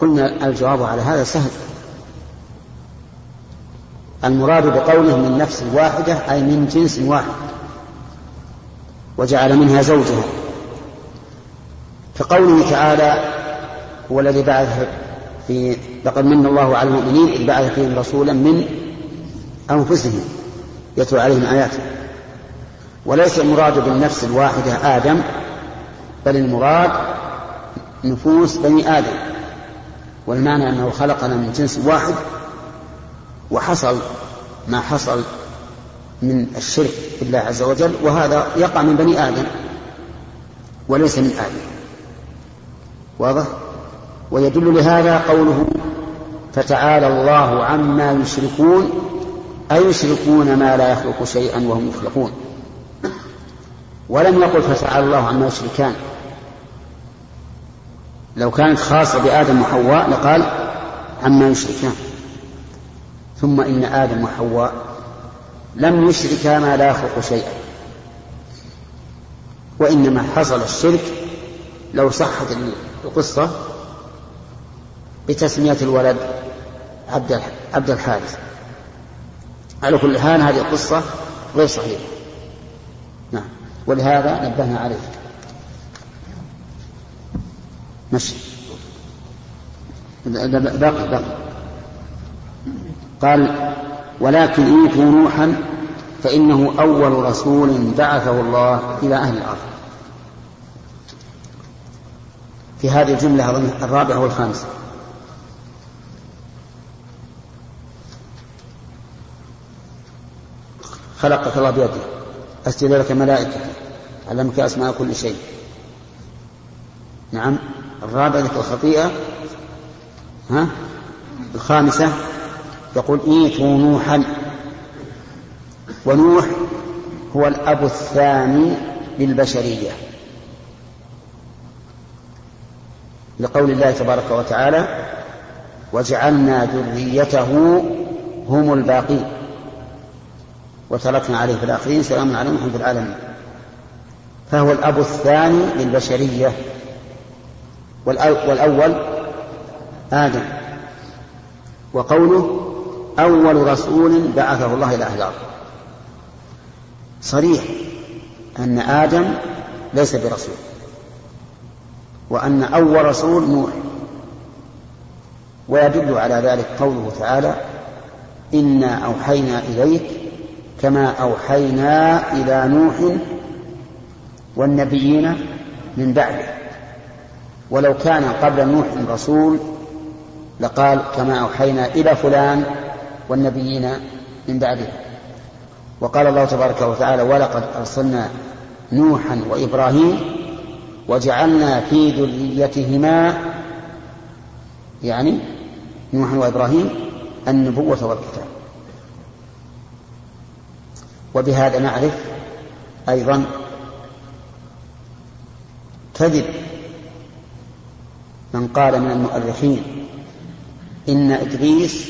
قلنا الجواب على هذا سهل. المراد بقوله من نفس واحدة أي من جنس واحد وجعل منها زوجها. كقوله تعالى هو الذي بعث في لقد من الله على المؤمنين إذ بعث فيهم رسولا من أنفسهم يتلو عليهم آياته. وليس المراد بالنفس الواحدة آدم بل المراد نفوس بني آدم. والمعنى أنه خلقنا من جنس واحد وحصل ما حصل من الشرك بالله عز وجل وهذا يقع من بني آدم وليس من آدم. واضح؟ ويدل لهذا قوله فتعالى الله عما يشركون أيشركون ما لا يخلق شيئا وهم يخلقون ولم يقل فتعالى الله عما يشركان لو كانت خاصة بآدم وحواء لقال عما يشركان. ثم إن آدم وحواء لم يشركا ما لا يخلق شيئا. وإنما حصل الشرك لو صحت القصة بتسمية الولد عبد عبد الحارث. على كل حال هذه القصة غير صحيحة. نعم. ولهذا نبهنا عليه مشي باقي باقي قال ولكن اوتوا نوحا فإنه أول رسول بعثه الله إلى أهل الأرض. في هذه الجملة الرابعة والخامسة. خلقك الله بيده أسجد لك ملائكة علمك أسماء كل شيء. نعم. الرابعة ذكر الخطيئة ها؟ الخامسة يقول إيتوا نوحا. ونوح هو الأب الثاني للبشرية. لقول الله تبارك وتعالى وجعلنا ذريته هم الباقين. وتركنا عليه في الآخرين. سلام محمد في العالمين فهو الأب الثاني للبشرية. والأول آدم. وقوله أول رسول بعثه الله إلى أهل الأرض. صريح أن آدم ليس برسول. وأن أول رسول نوح. ويدل على ذلك قوله تعالى إنا أوحينا إليك كما أوحينا إلى نوح والنبيين من بعده. ولو كان قبل نوح رسول لقال كما أوحينا إلى فلان والنبيين من بعده. وقال الله تبارك وتعالى ولقد أرسلنا نوحا وإبراهيم وجعلنا في ذريتهما يعني نوح وإبراهيم النبوة والكتاب. وبهذا نعرف أيضا كذب من قال من المؤرخين إن إدريس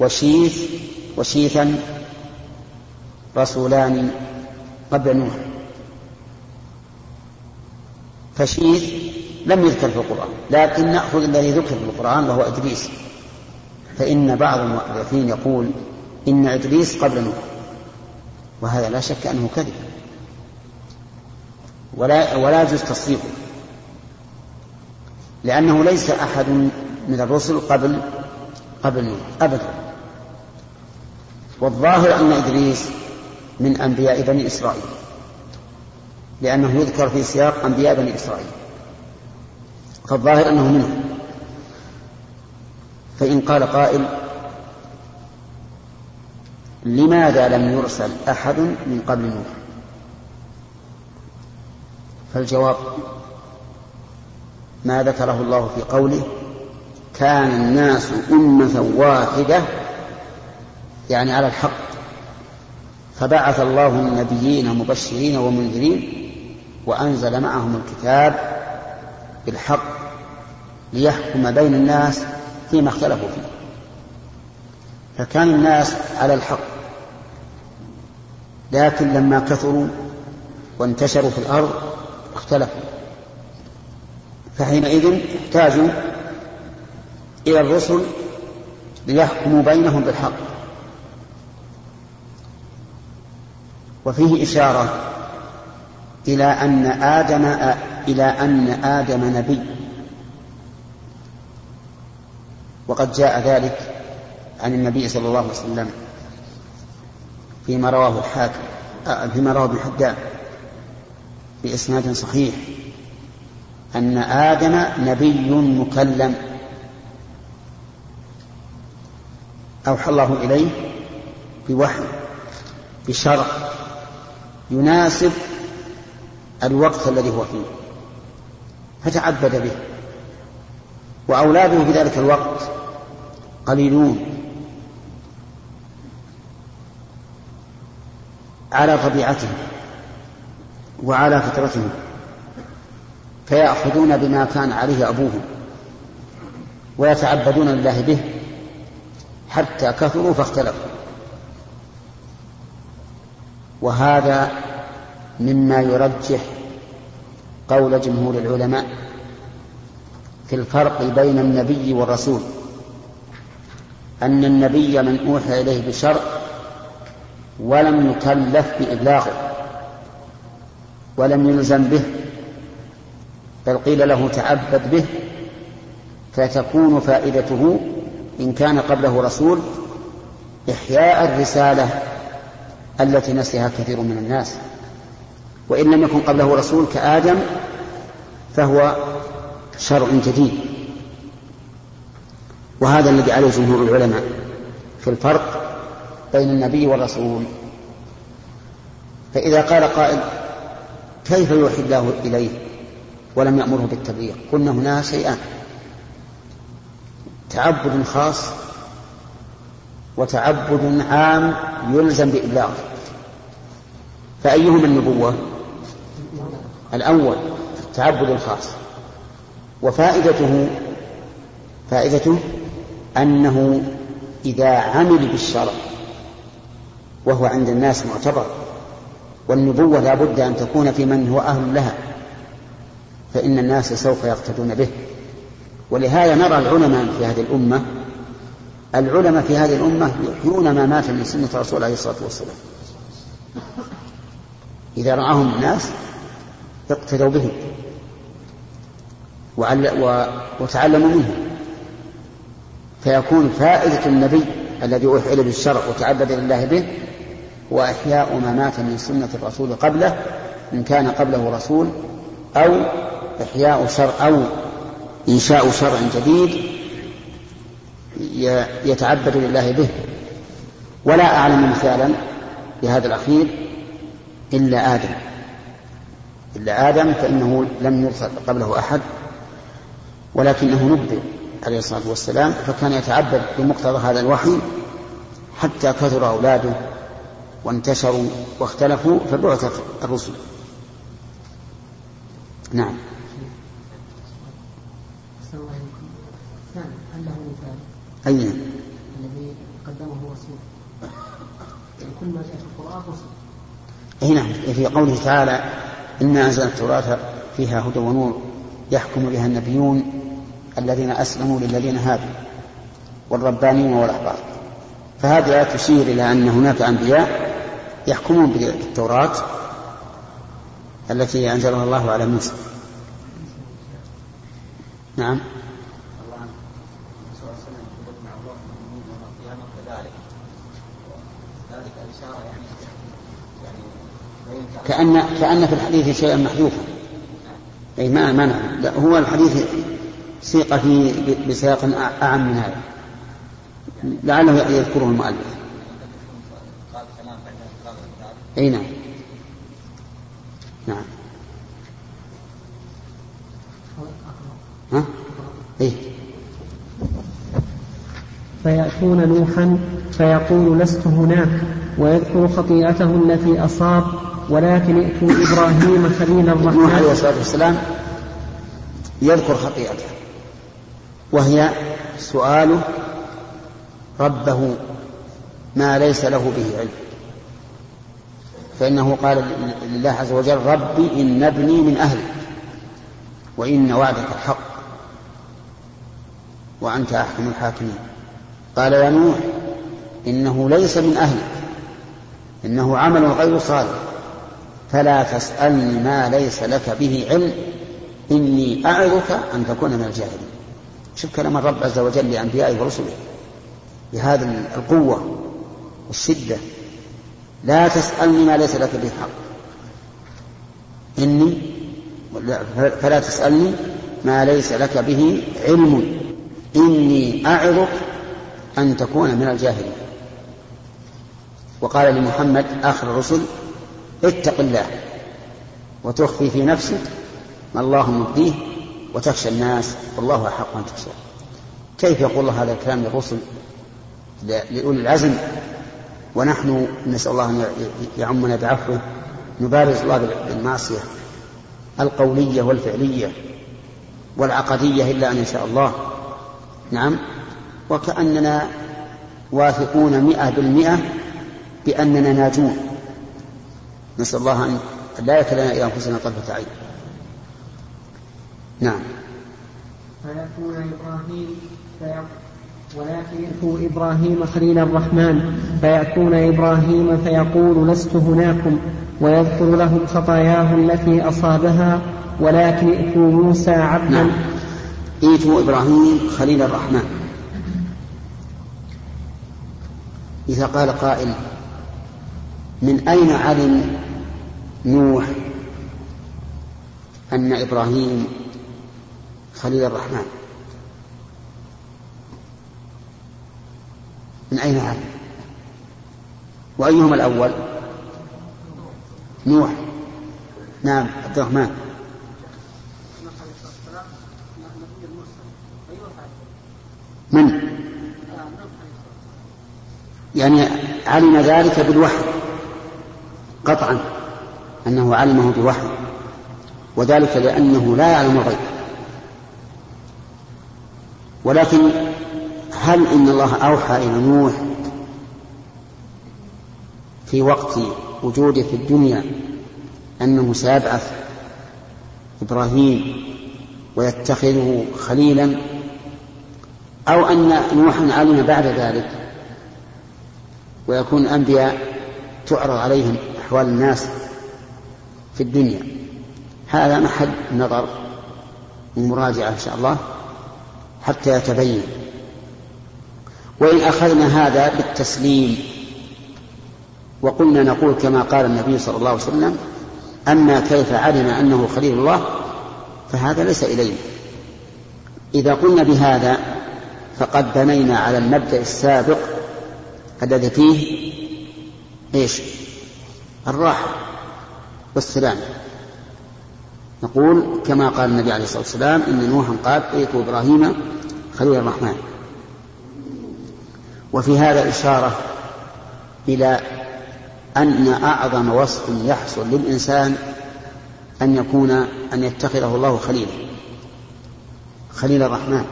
وشيث وشيثا رسولان قبل نوح. فشيث لم يذكر في القرآن لكن نأخذ الذي ذكر في القرآن وهو إدريس. فإن بعض المؤرخين يقول إن إدريس قبل نوح وهذا لا شك أنه كذب. ولا ولا يجوز تصديقه. لأنه ليس أحد من الرسل قبل قبل نوح أبدا. والظاهر أن إدريس من أنبياء بني إسرائيل لأنه يذكر في سياق أنبياء بني إسرائيل. فالظاهر أنه منهم. فإن قال قائل لماذا لم يرسل أحد من قبل نوح؟ فالجواب ما ذكره الله في قوله كان الناس أمة واحدة يعني على الحق. فبعث الله النبيين مبشرين ومنذرين وأنزل معهم الكتاب بالحق ليحكم بين الناس فيما اختلفوا فيه. فكان الناس على الحق لكن لما كثروا وانتشروا في الأرض اختلفوا. فحينئذ احتاجوا إلى الرسل ليحكموا بينهم بالحق. وفيه إشارة إلى أن آدم إلى أن آدم نبي. وقد جاء ذلك عن النبي صلى الله عليه وسلم فيما رواه الحاكم فيما رواه ابن حدان بإسناد صحيح. أن آدم نبي مكلم. أوحى الله إليه بوحي بشرع يناسب الوقت الذي هو فيه فتعبد به. وأولاده في ذلك الوقت قليلون. على طبيعتهم وعلى فطرتهم. فيأخذون بما كان عليه أبوهم ويتعبدون لله به حتى كثروا فاختلفوا. وهذا مما يرجح قول جمهور العلماء في الفرق بين النبي والرسول أن النبي من أوحي إليه بشرع ولم يكلف بإبلاغه ولم يلزم به بل قيل له تعبد به فتكون فائدته إن كان قبله رسول إحياء الرسالة التي نسيها كثير من الناس. وإن لم يكن قبله رسول كآدم فهو شرع جديد. وهذا الذي عليه جمهور العلماء في الفرق بين النبي والرسول. فإذا قال قائل كيف يوحي الله إليه؟ ولم يأمره بالتبليغ. قلنا هنا شيئان. تعبد خاص وتعبد عام يلزم بإبلاغه. فأيهما النبوة؟ الأول التعبد الخاص. وفائدته؟ فائدته أنه إذا عمل بالشرع وهو عند الناس معتبر والنبوة لا بد أن تكون في من هو أهل لها. فإن الناس سوف يقتدون به. ولهذا نرى العلماء في هذه الأمة العلماء في هذه الأمة يحيون ما مات من سنة الرسول عليه الصلاة والسلام. إذا رآهم الناس اقتدوا به وتعلموا منه فيكون فائدة النبي الذي أوحي إليه بالشرع وتعبد لله به وإحياء ما مات من سنة الرسول قبله إن كان قبله رسول أو إحياء شرع أو إنشاء شرع جديد يتعبد لله به. ولا أعلم مثالا لهذا الأخير إلا آدم. إلا آدم فإنه لم يرسل قبله أحد ولكنه نبئ عليه الصلاة والسلام فكان يتعبد بمقتضى هذا الوحي حتى كثر أولاده وانتشروا واختلفوا فبعثت الرسل. نعم. أي. الذي قدمه رسول يعني كل ما جاء في القرآن رسل. أي نعم في قوله تعالى إنا أنزلنا التوراة فيها هدى ونور يحكم بها النبيون الذين أسلموا للذين هادوا والربانيون والأحبار. فهذه الآية تشير إلى أن هناك أنبياء يحكمون بالتوراة التي أنزلها الله على موسى. نعم. كأن كأن في الحديث شيئا محذوفا. أي ما منع هو الحديث سيق فيه بسياق أعم من هذا. لعله يذكره المؤلف. أي نعم. نعم. ها؟ إيه؟ فيأتون نوحا فيقول لست هناك ويذكر خطيئته التي أصاب ولكن ائتوا إبراهيم خليل الرحمن نوح عليه الصلاة والسلام يذكر خطيئته وهي سؤاله ربه ما ليس له به علم. فإنه قال لله عز وجل ربي إن ابني من أهلي وإن وعدك الحق وأنت أحكم الحاكمين. قال يا نوح إنه ليس من أهلك إنه عمل غير صالح. فلا تسألني ما ليس لك به علم. إني أعظك أن تكون من الجاهلين. شوف كلام الرب عز وجل لأنبيائه ورسله. بهذه القوة والشدة. لا تسألني ما ليس لك به حق. إني فلا تسألني ما ليس لك به علم. إني أعظك أن تكون من الجاهلين. وقال لمحمد آخر الرسل اتق الله وتخفي في نفسك ما الله مبديه وتخشى الناس والله أحق أن تخشى كيف يقول الله هذا الكلام للرسل لأولي العزم؟ ونحن نسأل الله أن يعمنا بعفوه نبارز الله بالمعصية القولية والفعلية والعقدية إلا أن يشاء الله. نعم. وكأننا واثقون مئة بالمئة بأننا ناجون. نسأل الله أن لا يكلنا إلى أنفسنا طرفة عين. نعم. فيكون إبراهيم ولكن يأتوا إبراهيم خليل الرحمن. فيأتون إبراهيم فيقول لست هناكم. ويذكر لهم خطاياه التي أصابها ولكن ائتوا موسى عبدا. نعم. ائتوا إبراهيم خليل الرحمن. إذا قال قائل من أين علم نوح أن إبراهيم خليل الرحمن؟ من أين علم؟ وأيهما الأول؟ نوح. نعم عبد الرحمن. من؟ يعني علم ذلك بالوحي. قطعا أنه علمه بوحي وذلك لأنه لا يعلم الغيب. ولكن هل إن الله أوحى إلى نوح في وقت وجوده في الدنيا أنه سيبعث إبراهيم ويتخذه خليلا أو أن نوحا علم بعد ذلك ويكون الأنبياء تعرض عليهم أحوال الناس في الدنيا. هذا محل نظر ومراجعة إن شاء الله حتى يتبين. وإن أخذنا هذا بالتسليم وقلنا نقول كما قال النبي صلى الله عليه وسلم أما كيف علم أنه خليل الله فهذا ليس إلينا. إذا قلنا بهذا فقد بنينا على المبدأ السابق الذي فيه إيش؟ الراحة والسلام. نقول كما قال النبي عليه الصلاة والسلام إن نوحا قال ائتوا إبراهيم خليل الرحمن. وفي هذا إشارة إلى أن أعظم وصف يحصل للإنسان أن يكون أن يتخذه الله خليلا خليل الرحمن.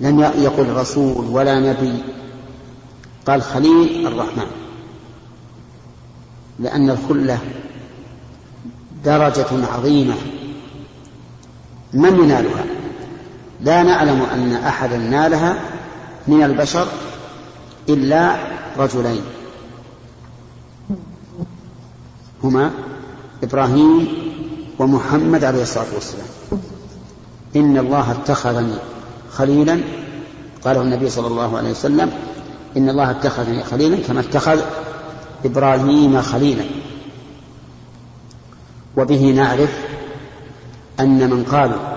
لم يقل رسول ولا نبي قال خليل الرحمن. لأن الخلة درجة عظيمة. من ينالها؟ لا نعلم أن أحدا نالها من البشر إلا رجلين. هما إبراهيم ومحمد عليه الصلاة والسلام. إن الله اتخذني خليلا. قاله النبي صلى الله عليه وسلم إن الله اتخذني خليلا كما اتخذ إبراهيم خليلا. وبه نعرف أن من قالوا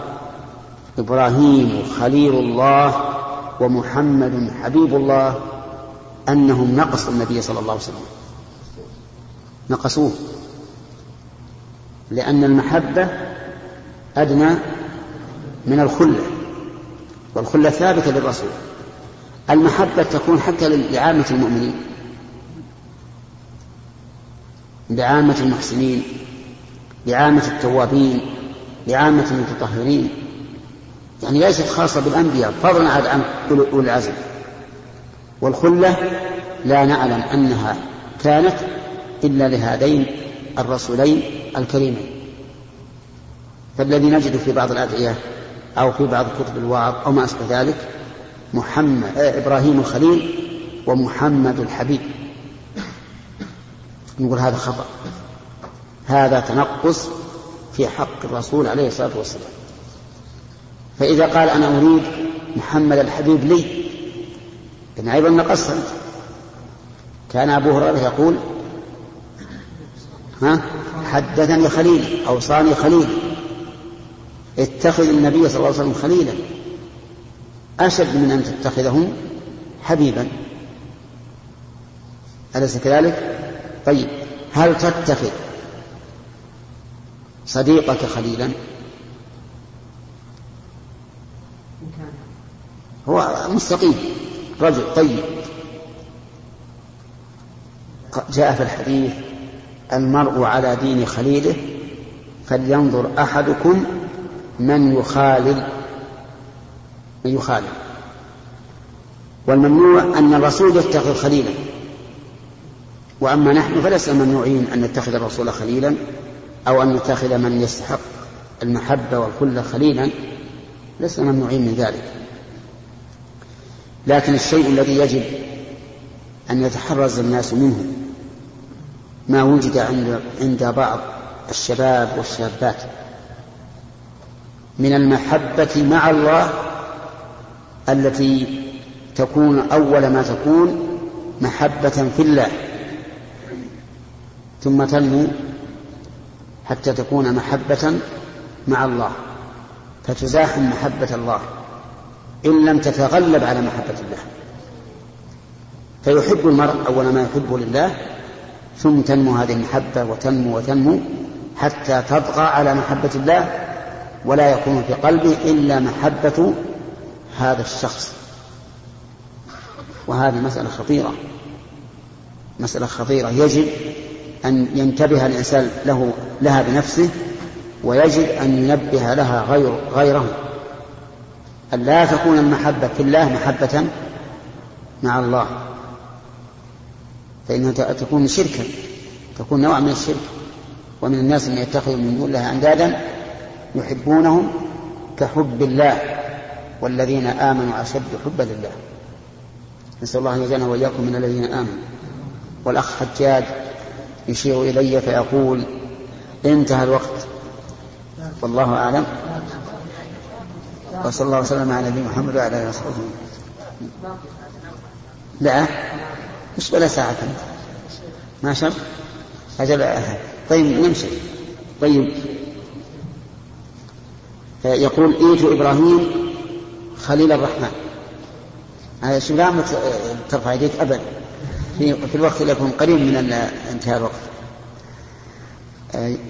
إبراهيم خليل الله ومحمد حبيب الله أنهم نقصوا النبي صلى الله عليه وسلم. نقصوه. لأن المحبة أدنى من الخلة والخلة ثابتة للرسول. المحبة تكون حتى لعامة المؤمنين. لعامة المحسنين لعامة التوابين لعامة المتطهرين. يعني ليست خاصة بالأنبياء فضلا عن أولي العزم. والخلة لا نعلم أنها كانت إلا لهذين الرسولين الكريمين. فالذي نجد في بعض الأدعية أو في بعض كتب الوعظ أو ما أشبه ذلك محمد إبراهيم الخليل ومحمد الحبيب. نقول هذا خطأ. هذا تنقص في حق الرسول عليه الصلاة والسلام. فإذا قال أنا أريد محمد الحبيب لي إن أيضا نقصت كان أبو هريرة يقول ها حدثني خليل أوصاني خليل. اتخذ النبي صلى الله عليه وسلم خليلا. أشد من أن تتخذه حبيبا. أليس كذلك؟ طيب هل تتخذ صديقك خليلا؟ هو مستقيم. رجل طيب. جاء في الحديث المرء على دين خليله فلينظر أحدكم من يخالل من يخالل. والممنوع أن الرسول يتخذ خليلا. وأما نحن فلسنا ممنوعين أن نتخذ الرسول خليلا أو أن نتخذ من يستحق المحبة والكل خليلا لسنا ممنوعين من ذلك. لكن الشيء الذي يجب أن يتحرز الناس منه ما وجد عند عند بعض الشباب والشابات من المحبة مع الله التي تكون أول ما تكون محبة في الله. ثم تنمو حتى تكون محبة مع الله فتزاحم محبة الله إن لم تتغلب على محبة الله. فيحب المرء أول ما يحبه لله ثم تنمو هذه المحبة وتنمو وتنمو حتى تبقى على محبة الله ولا يكون في قلبه إلا محبة هذا الشخص. وهذه مسألة خطيرة مسألة خطيرة. يجب أن ينتبه الإنسان له لها بنفسه ويجب أن ينبه لها غير غيره. أن لا تكون المحبة في الله محبة مع الله. فإنها تكون شركا تكون نوع من الشرك. ومن الناس من يتخذ من دون الله أندادا يحبونهم كحب الله والذين آمنوا أشد حبا لله. نسأل الله أن يجعلنا وإياكم من الذين آمنوا. والأخ حجاج يشير إلي فيقول انتهى الوقت. والله أعلم. وصلى الله وسلم على نبينا محمد وعلى آله وصحبه. لا مش ولا ساعة. ما شر أجل طيب نمشي. طيب. يقول ايتوا إبراهيم خليل الرحمن. هذا شو لا ترفع يديك؟ أبدا. في, في الوقت اللي يكون قريب من انتهاء الوقت.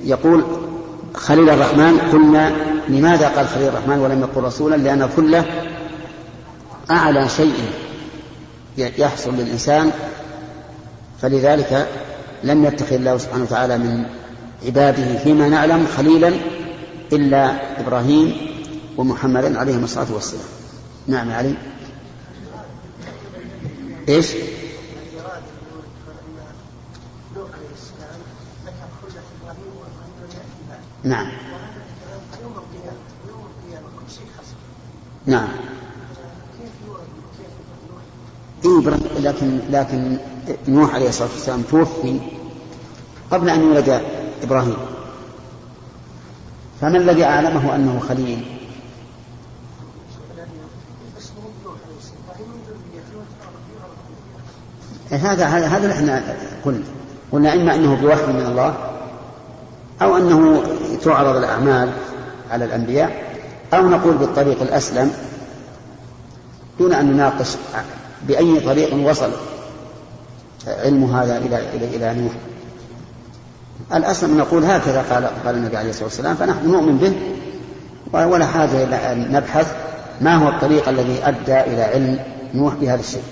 يقول خليل الرحمن قلنا لماذا قال خليل الرحمن ولم يقل رسولا؟ لأن الخلة أعلى شيء يحصل للإنسان فلذلك لم يتخذ الله سبحانه وتعالى من عباده فيما نعلم خليلا إلا إبراهيم ومحمدا عليهم الصلاة والسلام. نعم علي. إيش؟ نعم. نعم. إيه لكن لكن نوح عليه الصلاة والسلام توفي قبل أن يولد إبراهيم. فما الذي أعلمه أنه خليل؟ هذا هذا هذا إحنا قلنا. قلنا إما أنه بوحي من الله أو أنه تعرض الأعمال على الأنبياء أو نقول بالطريق الأسلم دون أن نناقش بأي طريق وصل علم هذا إلى إلى إلى نوح. الأصل نقول هكذا قال قال النبي عليه الصلاة والسلام فنحن نؤمن به ولا حاجة إلى أن نبحث ما هو الطريق الذي أدى إلى علم نوح بهذا الشيء.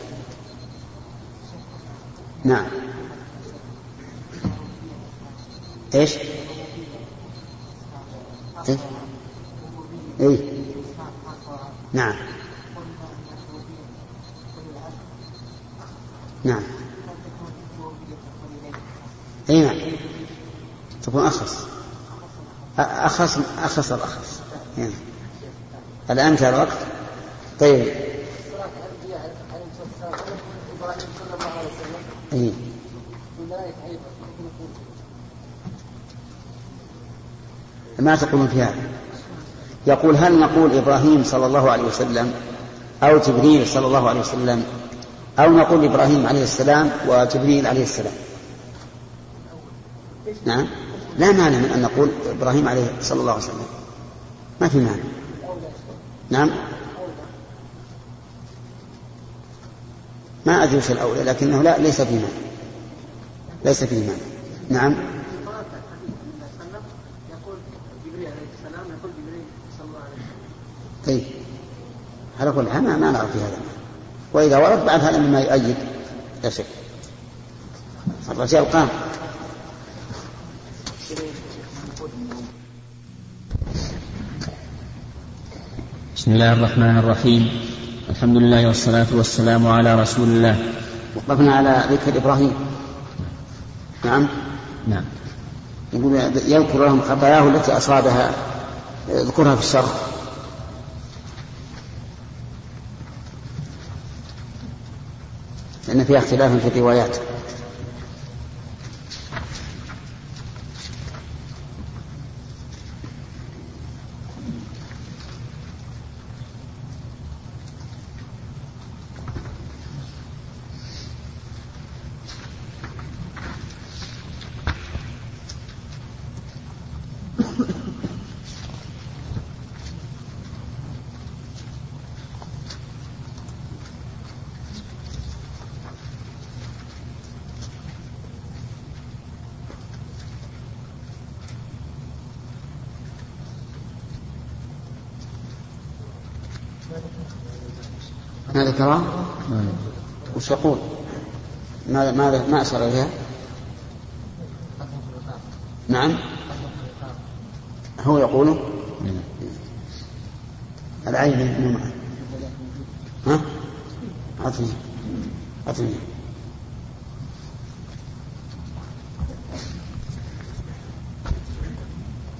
نعم. إيش؟ إيه؟ إيه؟ نعم نعم اي نعم تكون أخص أخص أخص الأخص يعني. الآن انتهى الوقت طيب إيه؟ ما تقولون في هذا. يقول هل نقول إبراهيم صلى الله عليه وسلم أو جبريل صلى الله عليه وسلم أو نقول إبراهيم عليه السلام وجبريل عليه السلام؟ نعم. لا مانع من أن نقول إبراهيم عليه صلى الله عليه وسلم. ما في مانع. نعم. ما أدري وش الأولى لكنه لا ليس في مانع. ليس فيه مانع. نعم. طيب على كل حال ما نعرف في هذا وإذا ورد بعد هذا مما يؤيد. لا شك الرجال قام بسم الله الرحمن الرحيم. الحمد لله والصلاة والسلام على رسول الله. وقفنا على ذكر إبراهيم. نعم. نعم. يقول يذكر لهم خطاياه التي أصابها اذكرها في الشرح لأن فيها اختلاف في الروايات ما ذكرها؟ وش يقول؟ ماذا ماذا ما أشار إليها؟ نعم هو يقول العين مو معه ها؟ أعطني أعطني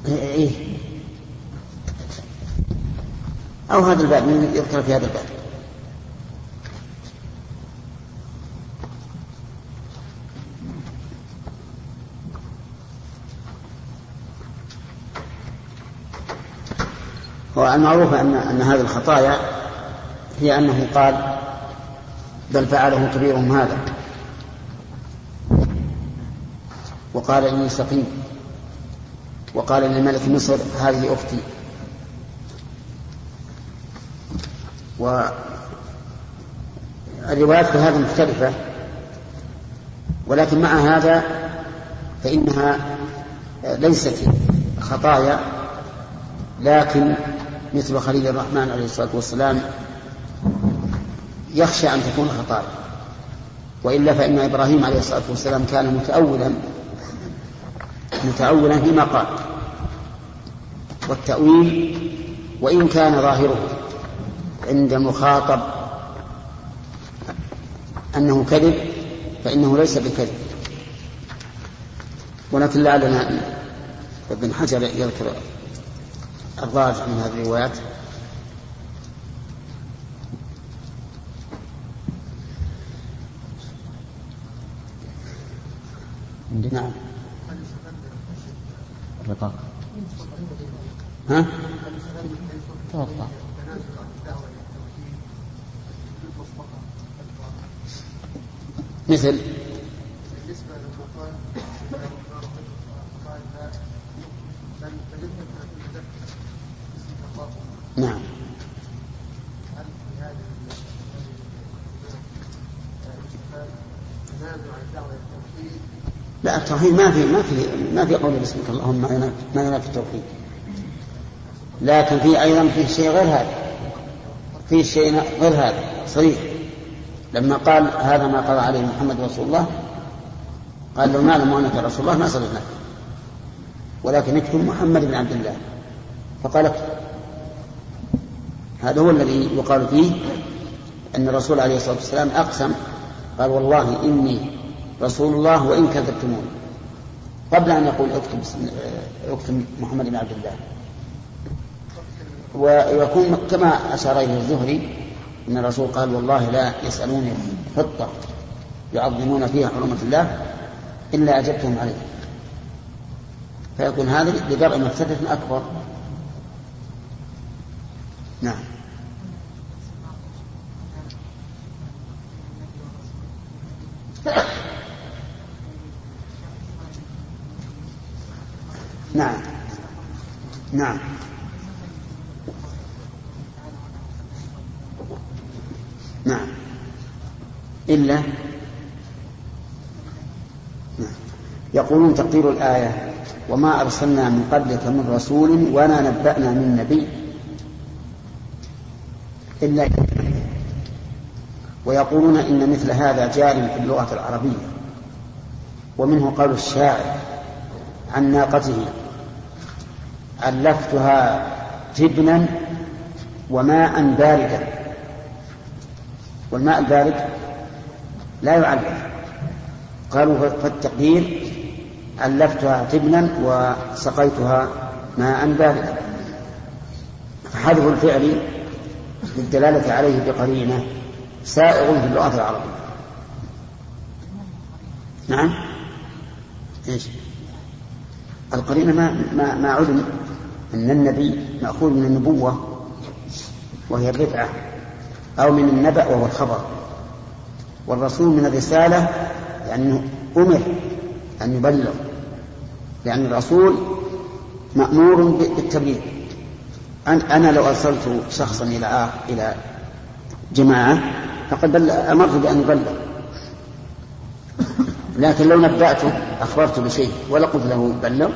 إيه, إيه. أو هذا الباب يذكر في هذا الباب والمعروف أن أن هذه الخطايا هي أنه قال بل فعله كبيرهم هذا. وقال إني سقيم. وقال لملك مصر هذه أختي. والروايات في هذا مختلفة. ولكن مع هذا فإنها ليست خطايا لكن مثل خليل الرحمن عليه الصلاة والسلام يخشى أن تكون خطايا وإلا فإن إبراهيم عليه الصلاة والسلام كان متأولا متأولا فيما قال. والتأويل وإن كان ظاهره عند المخاطب أنه كذب فإنه ليس بكذب. ولكن لعلنا ابن حجر يذكر الراجع من هذه الروايات. نعم. الرقاق. ها؟ توقع مثل؟ نعم. لا التوحيد ما في ما في ما في قول بسمك اللهم ما ينافي التوحيد. لكن في أيضا في شيء غير هذا. في شيء غير هذا. صريح. لما قال هذا ما قضى عليه محمد رسول الله قال لو نعلم أنك رسول الله ما صدقناك ولكن اكتب محمد بن عبد الله. فقال اكتب. هذا هو الذي يقال فيه أن الرسول عليه الصلاة والسلام أقسم قال والله إني رسول الله وإن كذبتموني قبل أن يقول اكتب اكتب محمد بن عبد الله. ويكون كما أشار إليه الزهري أن الرسول قال والله لا يسألوني خطة يعظمون فيها حرمة الله إلا أجبتهم عليه. فيكون هذا لدرء مفسدة أكبر. نعم. نعم. نعم. إلا؟ نعم. يقولون تقدير الآية وما أرسلنا من قبلك من رسول ولا نبأنا من نبي. إلا ويقولون إن مثل هذا جار في اللغة العربية. ومنه قول الشاعر عن ناقته. علفتها جبنا وماء باردا. والماء البارد لا يعلف قالوا فالتقدير علفتها تبنا وسقيتها ماء باردا. فحذف الفعل للدلالة عليه بقرينة. سائغ في اللغة العربية. نعم؟ إيش؟ القرينة ما ما ما علم. أن النبي مأخوذ من النبوة وهي الرفعة أو من النبأ وهو الخبر. والرسول من الرسالة يعني أمر أن يبلغ لأن الرسول مأمور بالتبليغ. أنا لو أرسلت شخصا إلى إلى جماعة فقد أمرت بأن يبلغ. لكن لو نبأته أخبرت بشيء ولا قلت له بلغ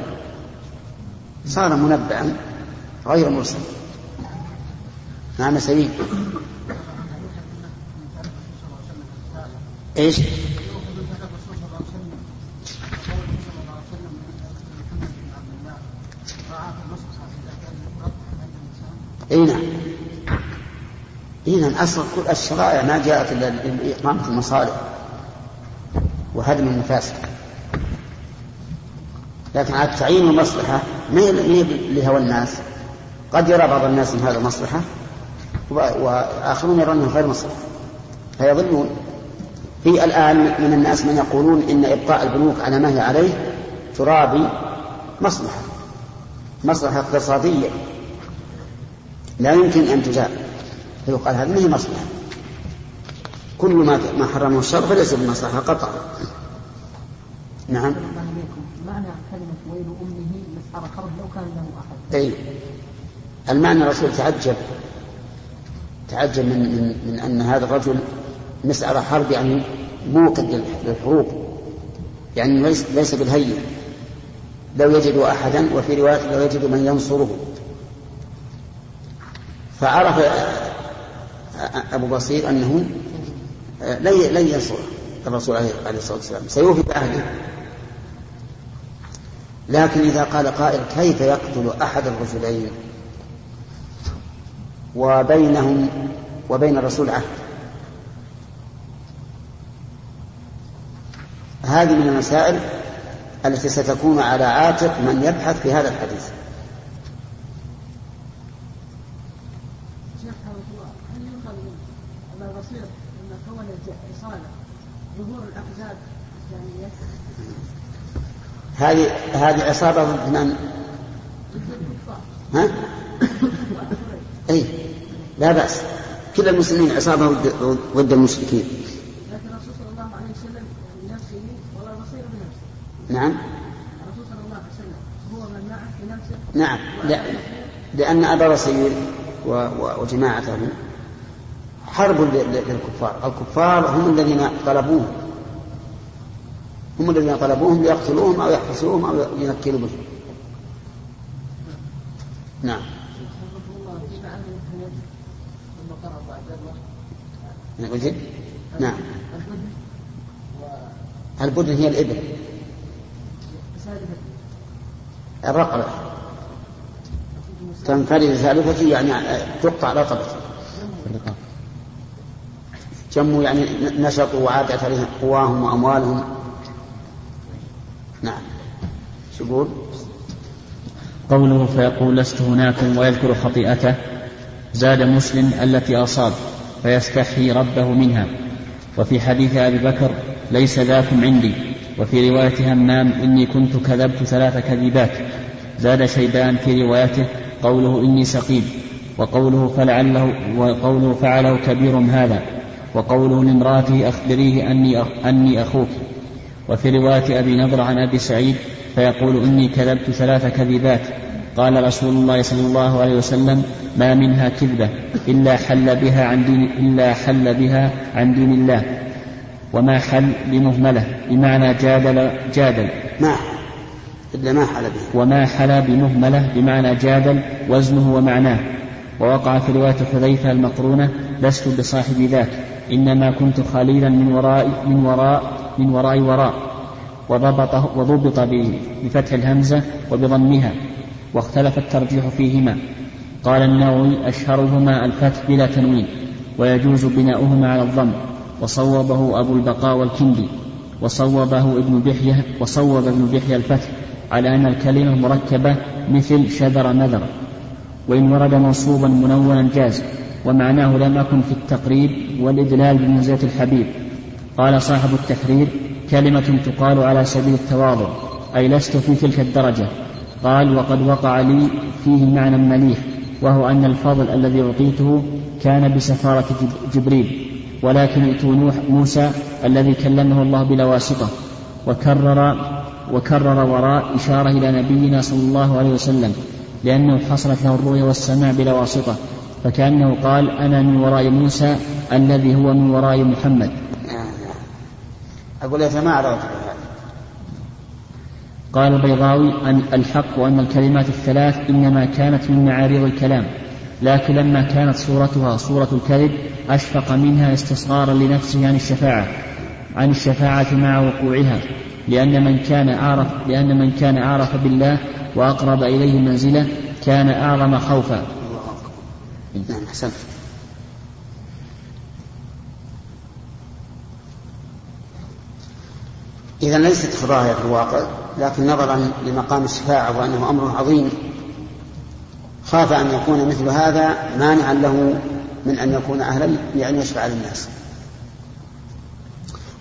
صار منبأ غير مرسل. نعم سليم. إيش؟ إي نعم. إي نعم أصل كل الشرائع ما جاءت إلا لاقامه المصالح وهدم المفاسد لكن على تعيين المصلحة ما هي لهوى الناس. قد يرى بعض الناس ان هذا مصلحه وآخرون يرونه غير مصلحة. فيضلون في الآن من الناس من يقولون إن إبقاء البنوك على ما هي عليه ترابي مصلحة. مصلحة اقتصادية. لا يمكن أن تجاب فيقال هذه ما هي مصلحة. كل ما ما حرمه الشر فليس بمصلحة قطعا نعم. معنى كلمة ويل أمه مسحر خرج لو كان له أحد. أي المعنى الرسول تعجب. تعجب من من, من أن هذا الرجل مسألة حرب يعني موقد للحروب. يعني ليس, ليس بالهين. لو يجد أحدا وفي رواية لو يجد من ينصره. فعرف أبو بصير أنه لن ينصر الرسول عليه الصلاة والسلام. سيوفي بعهده لكن إذا قال قائل كيف يقتل أحد الرجلين؟ وبينهم وبين الرسول عهد. هذه من المسائل التي ستكون على عاتق من يبحث في هذا الحديث. هذه هذه عصابة ضد من؟ ها؟ أي لا بأس. كل المسلمين عصابة ضد المشركين. نعم. الرسول صلى الله عليه وسلم هو من معه بنفسه نعم. لا لأن أبا بصير وجماعته حرب للكفار. الكفار هم الذين طلبوه. هم الذين طلبوهم ليقتلوهم أو يحبسوهم أو ينكلوا بهم. نعم. نعم. البدن هي الإبل. الرقبة. تنفرد ثالثتي يعني تقطع رقبتي جموا يعني نشطوا وعادت عليهم قواهم وأموالهم. نعم. شو يقول؟ قوله فيقول لست هناكم ويذكر خطيئته. زاد مسلم التي أصاب فيستحي ربه منها. وفي حديث أبي بكر ليس ذاكم عندي. وفي رواية همام إني كنت كذبت ثلاث كذبات زاد شيبان في روايته قوله إني سقيم. وقوله فلعله وقوله فعله كبير هذا. وقوله لامرأته أخبريه أني أني أخوك. وفي رواية أبي نضر عن أبي سعيد فيقول إني كذبت ثلاث كذبات. قال رسول الله صلى الله عليه وسلم ما منها كذبة إلا حل بها عن دين إلا حل بها عن دين الله. وما حل بمهملة بمعنى جادل جادل. ما إلا ما حل به وما حل بمهملة بمعنى جادل وزنه ومعناه. ووقع في رواية حذيفة المقرونة لست بصاحب ذاك إنما كنت خليلا من وراء من وراء من وراء وراء وضبط وضبط بفتح الهمزة وبضمها واختلف الترجيح فيهما. قال النووي أشهرهما الفتح بلا تنوين ويجوز بناؤهما على الضم وصوبه أبو البقاء والكندي وصوبه ابن بحية وصوب ابن بحية الفتح على أن الكلمة مركبة مثل شذر نذر. وإن ورد منصوبا منونا جاز ومعناه لم أكن في التقريب والإدلال بمنزلة الحبيب. قال صاحب التحرير كلمة تقال على سبيل التواضع أي لست في تلك الدرجة. قال وقد وقع لي فيه معنى مليح وهو أن الفضل الذي أعطيته كان بسفارة جبريل ولكن ائتوا نوح موسى الذي كلمه الله بلا واسطة وكرر وكرر وراء إشارة إلى نبينا صلى الله عليه وسلم لأنه حصلت له الرؤيا والسماع بلا واسطة فكأنه قال أنا من وراء موسى الذي هو من وراء محمد. أقول يا جماعة قال البيضاوي أن الحق أن الكلمات الثلاث إنما كانت من معارض الكلام لكن لما كانت صورتها صورة الكذب أشفق منها استصغارا لنفسه عن الشفاعة عن الشفاعة مع وقوعها لأن من كان أعرف لأن من كان أعرف بالله وأقرب إليه منزلة كان أعظم خوفا. نعم أحسنت. إذا ليست فضاهية في الواقع لكن نظرا لمقام الشفاعة وأنه أمر عظيم. خاف أن يكون مثل هذا مانعا له من أن يكون أهلا لأن يشفع للناس.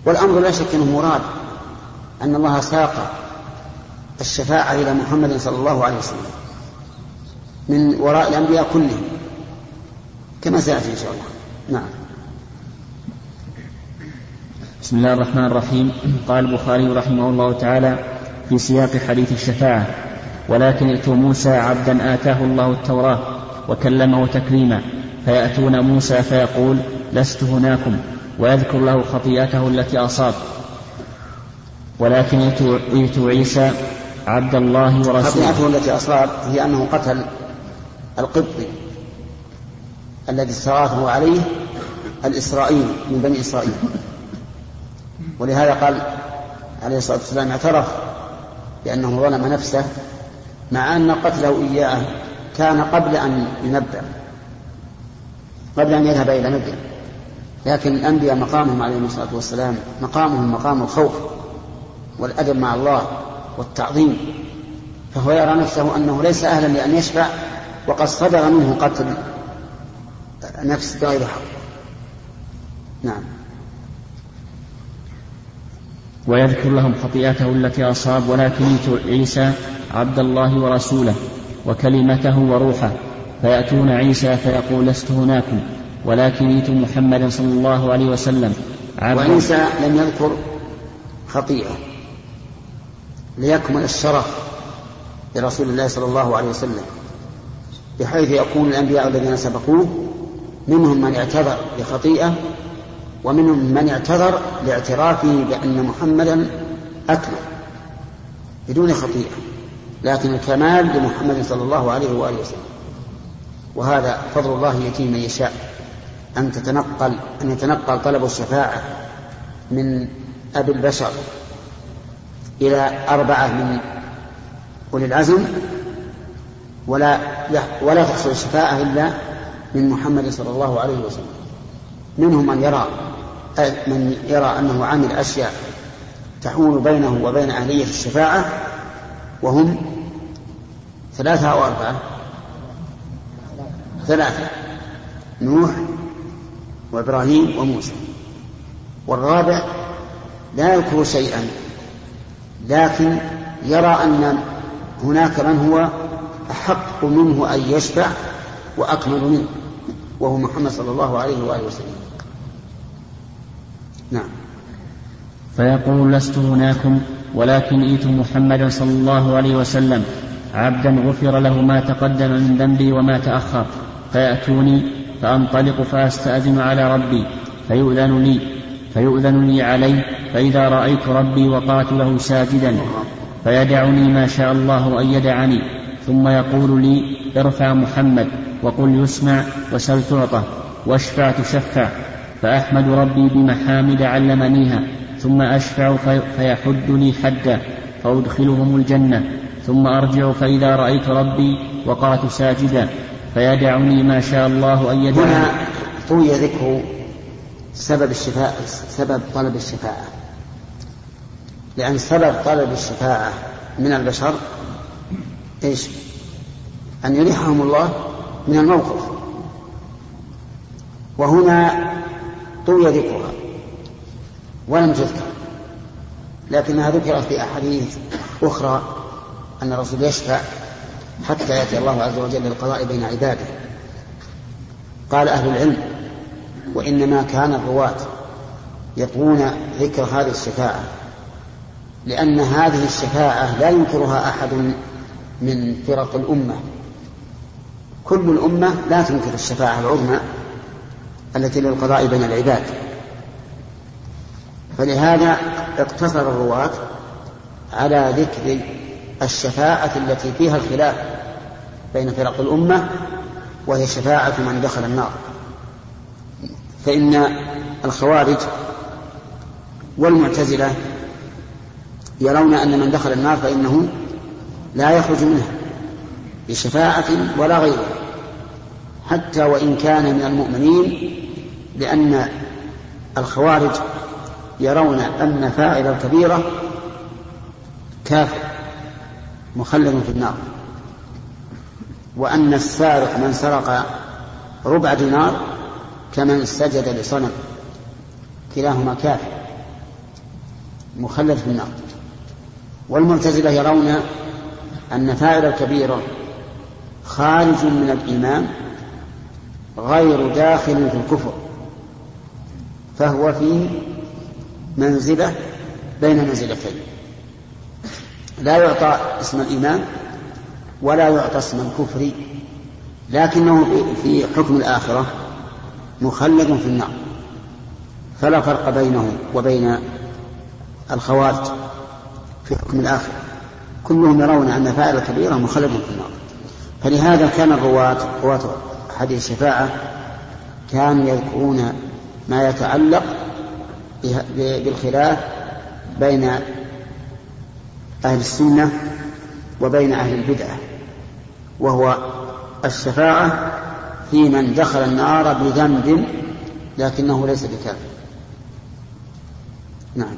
والأمر لا شك أنه مراد أن الله ساق الشفاعة إلى محمد صلى الله عليه وسلم من وراء الأنبياء كلهم كما سيأتي إن شاء الله. نعم. بسم الله الرحمن الرحيم. قال البخاري رحمه الله تعالى في سياق حديث الشفاعة ولكن ائتوا موسى عبدا آتاه الله التوراة وكلمه تكريما فيأتون موسى فيقول لست هناكم ويذكر له خطيئته التي أصاب. ولكن ائتوا عيسى عبد الله ورسوله. خطيئته التي أصاب هي أنه قتل القبطي الذي استغاثه عليه الإسرائيلي من بني إسرائيل. ولهذا قال عليه الصلاة والسلام اعترف بأنه ظلم نفسه مع أن قتله إياه كان قبل أن ينبأ قبل أن يذهب إلى مدين لكن الأنبياء مقامهم عليهم الصلاة والسلام مقامهم مقام الخوف والأدب مع الله والتعظيم. فهو يرى نفسه أنه ليس أهلا لأن يشفع وقد صدر منه قتل نفس بغير حق. نعم. ويذكر لهم خطيئته التي أصاب ولكن عيسى عبد الله ورسوله وكلمته وروحه. فيأتون عيسى فيقول لست هناكم ولكن ايت محمدا صلى الله عليه وسلم. وعيسى لم يذكر خطيئة ليكمل الشرف لرسول الله صلى الله عليه وسلم بحيث يكون الأنبياء الذين سبقوه منهم من اعتذر بخطيئة ومنهم من اعتذر لاعترافه بأن محمدا أكمل بدون خطيئة لكن الكمال لمحمد صلى الله عليه وآله وسلم. وهذا فضل الله يأتيه من يشاء أن تتنقل أن يتنقل طلب الشفاعة من أبي البشر إلى أربعة من أولي العزم ولا ولا تحصل الشفاعة إلا من محمد صلى الله عليه وسلم. منهم من يرى من يرى أنه عامل أشياء تحول بينه وبين أهلية الشفاعة وهم ثلاثة أو أربعة. ثلاثة نوح وإبراهيم وموسى. والرابع لا يذكر شيئا لكن يرى أن هناك من هو أحق منه أن يشفع وأكمل منه وهو محمد صلى الله عليه وآله وسلم. نعم. فيقول لست هناكم ولكن ائت محمدا صلى الله عليه وسلم. عبدا غفر له ما تقدم من ذنبي وما تأخر. فيأتوني فأنطلق فأستأذن على ربي. فيؤذن لي فيؤذن لي عليه فإذا رأيت ربي وقعت له ساجدا. فيدعني ما شاء الله أن يدعني ثم يقول لي ارفع محمد وقل يسمع وسل تعطى واشفع تشفع. فأحمد ربي بمحامد علمنيها ثم أشفع فيحد لي حدا فأدخلهم الجنة ثم أرجع فإذا رأيت ربي وقعت ساجدا فيدعني ما شاء الله أن يدعني هنا طوي ذكر سبب الشفاء سبب طلب الشفاعة لأن سبب طلب الشفاعة من البشر إيش؟ أن يريحهم الله من الموقف. وهنا طوي ذكرها ولم تذكر. لكنها ذكرت في أحاديث أخرى أن الرسول يشفع حتى يأتي الله عز وجل للقضاء بين عباده. قال أهل العلم وإنما كان الرواة يطوون ذكر هذه الشفاعة لأن هذه الشفاعة لا ينكرها أحد من فرق الأمة. كل الأمة لا تنكر الشفاعة العظمى التي للقضاء بين العباد. فلهذا اقتصر الرواة على ذكر الشفاعة التي فيها الخلاف بين فرق الأمة وهي شفاعة من دخل النار. فإن الخوارج والمعتزلة يرون أن من دخل النار فإنه لا يخرج منها بشفاعة ولا غيرها حتى وإن كان من المؤمنين لأن الخوارج يرون أن فاعل الكبيرة كافر مخلد في النار. وأن السارق من سرق ربع دينار كمن سجد لصنم كلاهما كافر مخلد في النار. والمعتزلة يرون أن فاعل الكبيرة خارج من الإيمان غير داخل في الكفر. فهو في منزلة بين منزلتين. لا يعطى اسم الإيمان ولا يعطى اسم الكفر لكنه في حكم الآخرة مخلد في النار. فلا فرق بينه وبين الخوارج في حكم الآخرة. كلهم يرون أن فاعل الكبيرة مخلد في النار. فلهذا كان الرواة رواة حديث الشفاعة كانوا يذكرون ما يتعلق بالخلاف بين أهل السنة وبين أهل البدعة وهو الشفاعة في من دخل النار بذنب لكنه ليس بكافر. نعم.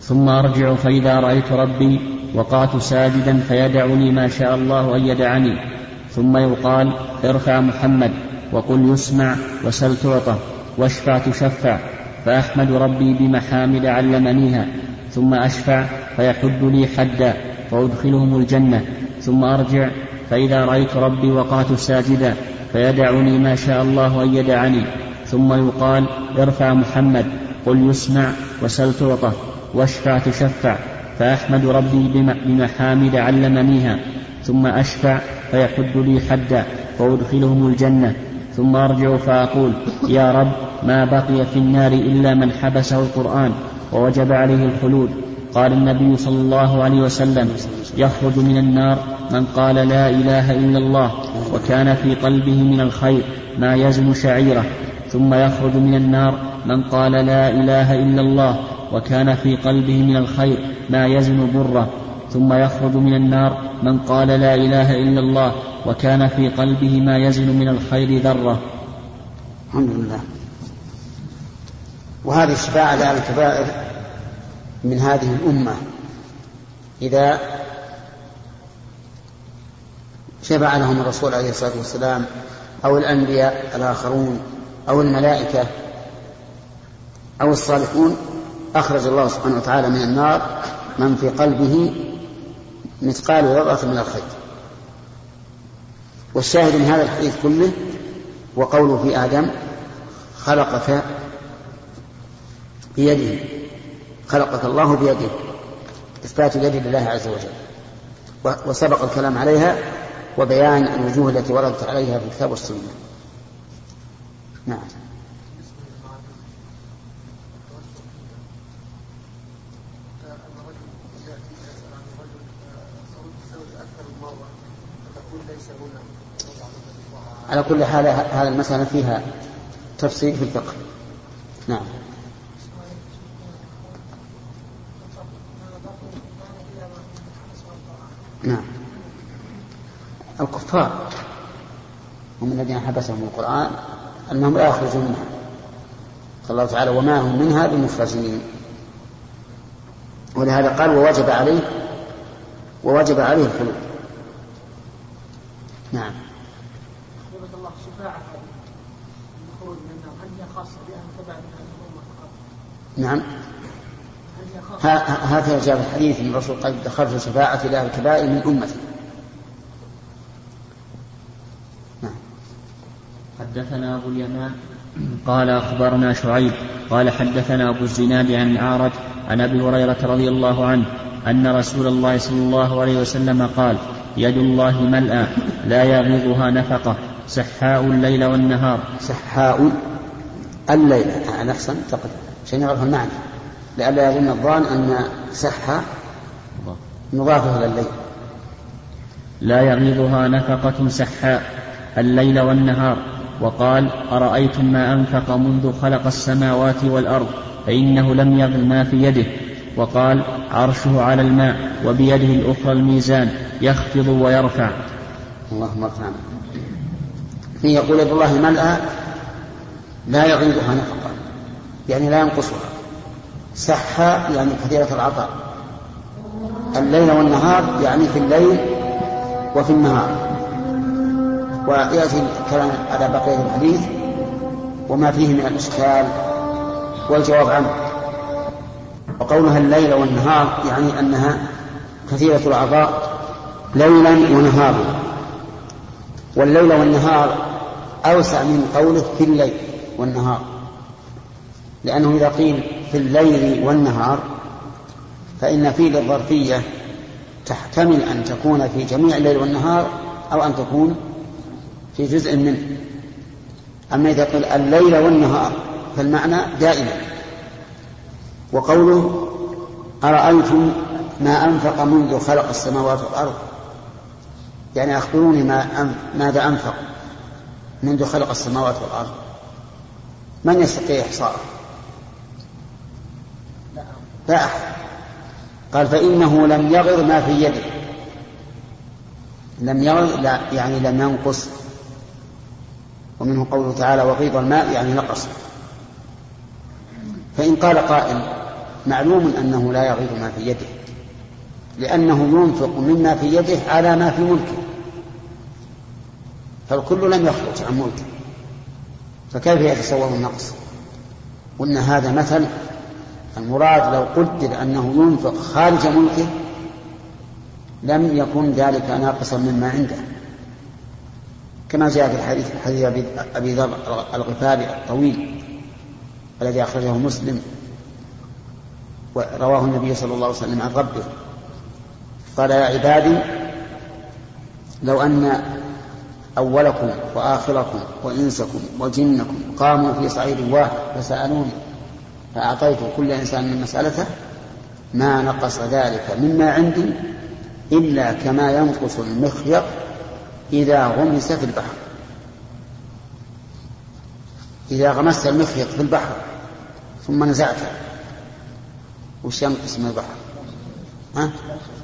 ثم أرجع فإذا رأيت ربي وقعت ساجدا فيدعني ما شاء الله أن يدعني. ثم يقال ارفع محمد. وقل يسمع وسل تعطى واشفع تشفع فأحمد ربي بمحامد علمنيها ثم أشفع فيحد لي حدا فأدخلهم الجنة ثم أرجع فإذا رأيت ربي وقعت ساجدا فيدعني ما شاء الله أن يدعني ثم يقال ارفع محمد قل يسمع وسل تعطى واشفع تشفع فأحمد ربي بمحامد علمنيها ثم أشفع فيحد لي حدا وأدخلهم الجنة ثم أرجع فأقول يا رب ما بقي في النار إلا من حبسه القرآن ووجب عليه الخلود قال النبي صلى الله عليه وسلم يخرج من النار من قال لا إله إلا الله وكان في قلبه من الخير ما يزن شعيره ثم يخرج من النار من قال لا إله إلا الله وكان في قلبه من الخير ما يزن بره. ثم يخرج من النار من قال لا إله إلا الله وكان في قلبه ما يزن من الخير ذرة. الحمد لله. وهذه الشفاعة على الكبائر من هذه الأمة. إذا شفع لهم الرسول عليه الصلاة والسلام أو الأنبياء الآخرون أو الملائكة أو الصالحون أخرج الله سبحانه وتعالى من النار من في قلبه مثقال ذرة من الخير. والشاهد من هذا الحديث كله وقوله في آدم خلقك بيده خلقك الله بيده إثبات اليد لله عز وجل. وسبق الكلام عليها وبيان الوجوه التي وردت عليها في الكتاب والسنة. نعم. على كل حال هذه المسألة فيها تفصيل في الفقه. نعم. نعم. الكفار هم الذين حبسهم القرآن أنهم لا يخرجون منها. قال الله تعالى وما هم منها بمخرجين ولهذا قال ووجب عليه ووجب عليه الخلود نعم. الله شفاعة من هل هي خاصة بأهل تبع نعم. هكذا جاء في الحديث إن الرسول قال دخلت شفاعة لأهل الكبائر من أمتي. نعم. حدثنا أبو اليمان. قال أخبرنا شعيب. قال حدثنا أبو الزناد عن الأعرج عن أبي هريرة رضي الله عنه أن رسول الله صلى الله عليه وسلم قال يد الله ملأى لا يغيضها نفقة. سحاء الليل والنهار. سحاء الليل. أحسن تقدم. عشان يعرف المعنى؟ لئلا يظن الظان أن سحة مضافة إلى الليل. لا يغيضها نفقة سحاء الليل والنهار. وقال أرأيتم ما أنفق منذ خلق السماوات والأرض؟ فإنه لم يغل ما في يده. وقال عرشه على الماء وبيده الأخرى الميزان يخفض ويرفع. اللهم ارفعنا. فيه يقول يد الله ملأى لا يغيضها نفقة يعني لا ينقصها. سحى يعني كثيرة العطاء. الليل والنهار يعني في الليل وفي النهار. ويأتي الكلام على بقية الحديث وما فيه من الإشكال والجواب عنه. وقولها الليل والنهار يعني أنها كثيرة العطاء ليلا ونهارا. والليل والنهار أوسع من قوله في الليل والنهار. لأنه إذا قيل في الليل والنهار فإن في الظرفية تحتمل أن تكون في جميع الليل والنهار أو أن تكون في جزء منه. أما إذا قيل الليل والنهار فالمعنى دائما. وقوله أرأيتم ما أنفق منذ خلق السماوات والأرض؟ يعني أخبروني ما ماذا أنفق منذ خلق السماوات والأرض. من يستطيع إحصاءه؟ لا. أحد قال فإنه لم يغر ما في يده. لم يغر لا يعني لم ينقص. ومنه قوله تعالى وغيض الماء يعني نقص. فإن قال قائل معلوم أنه لا يغيض ما في يده لأنه ينفق مما في يده على ما في ملكه. فالكل لم يخرج عن ملكه. فكيف يتصور النقص؟ قلنا هذا مثل المراد لو قدر أنه ينفق خارج ملكه لم يكن ذلك ناقصا مما عنده. كما جاء في الحديث حديث أبي ذر الغفاري الطويل الذي أخرجه مسلم ورواه النبي صلى الله عليه وسلم عن ربه. قال يا عبادي لو أن أولكم وآخركم وإنسكم وجنكم قاموا في صعيد واحد فسألوني فأعطيت كل إنسان من مسألته ما نقص ذلك مما عندي إلا كما ينقص المخيط إذا غمس في البحر. إذا غمست المخيط في البحر ثم نزعته وش ينقص من البحر ها؟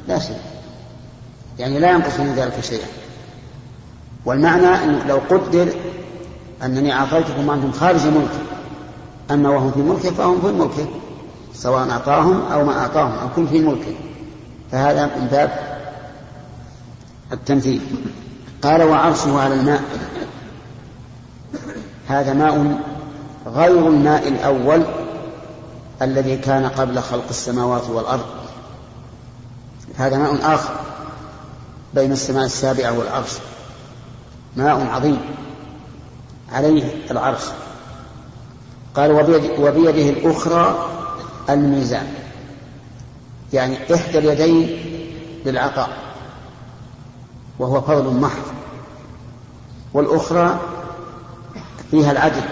لا شيء. يعني لا ينقص من ذلك شيئا. والمعنى أنه لو قدر أنني أعطيتكم وأنتم خارج ملكي. أما وهم في ملكه فهم في ملكه. سواء أعطاهم أو ما أعطاهم أو كن في ملكه. فهذا من باب التمثيل. قال وعرشه على الماء. هذا ماء غير الماء الأول الذي كان قبل خلق السماوات والأرض. هذا ماء آخر بين السماء السابعة والعرش. ماء عظيم عليه العرش. قال وبيد وبيده الأخرى الميزان. يعني إحدى اليدين للعطاء. وهو فضل محض. والأخرى فيها العدل.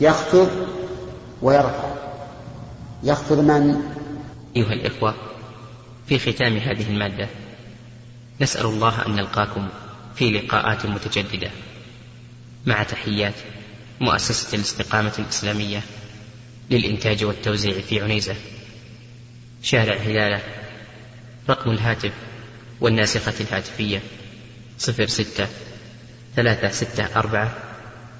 يخفض ويرفع. يخفض من؟ أيها الإخوة في ختام هذه المادة نسأل الله أن نلقاكم في لقاءات متجددة. مع تحيات مؤسسة الاستقامة الإسلامية للإنتاج والتوزيع في عنيزة. شارع هلالة رقم الهاتف والناسخة الهاتفية صفر ستة ثلاثة ستة أربعة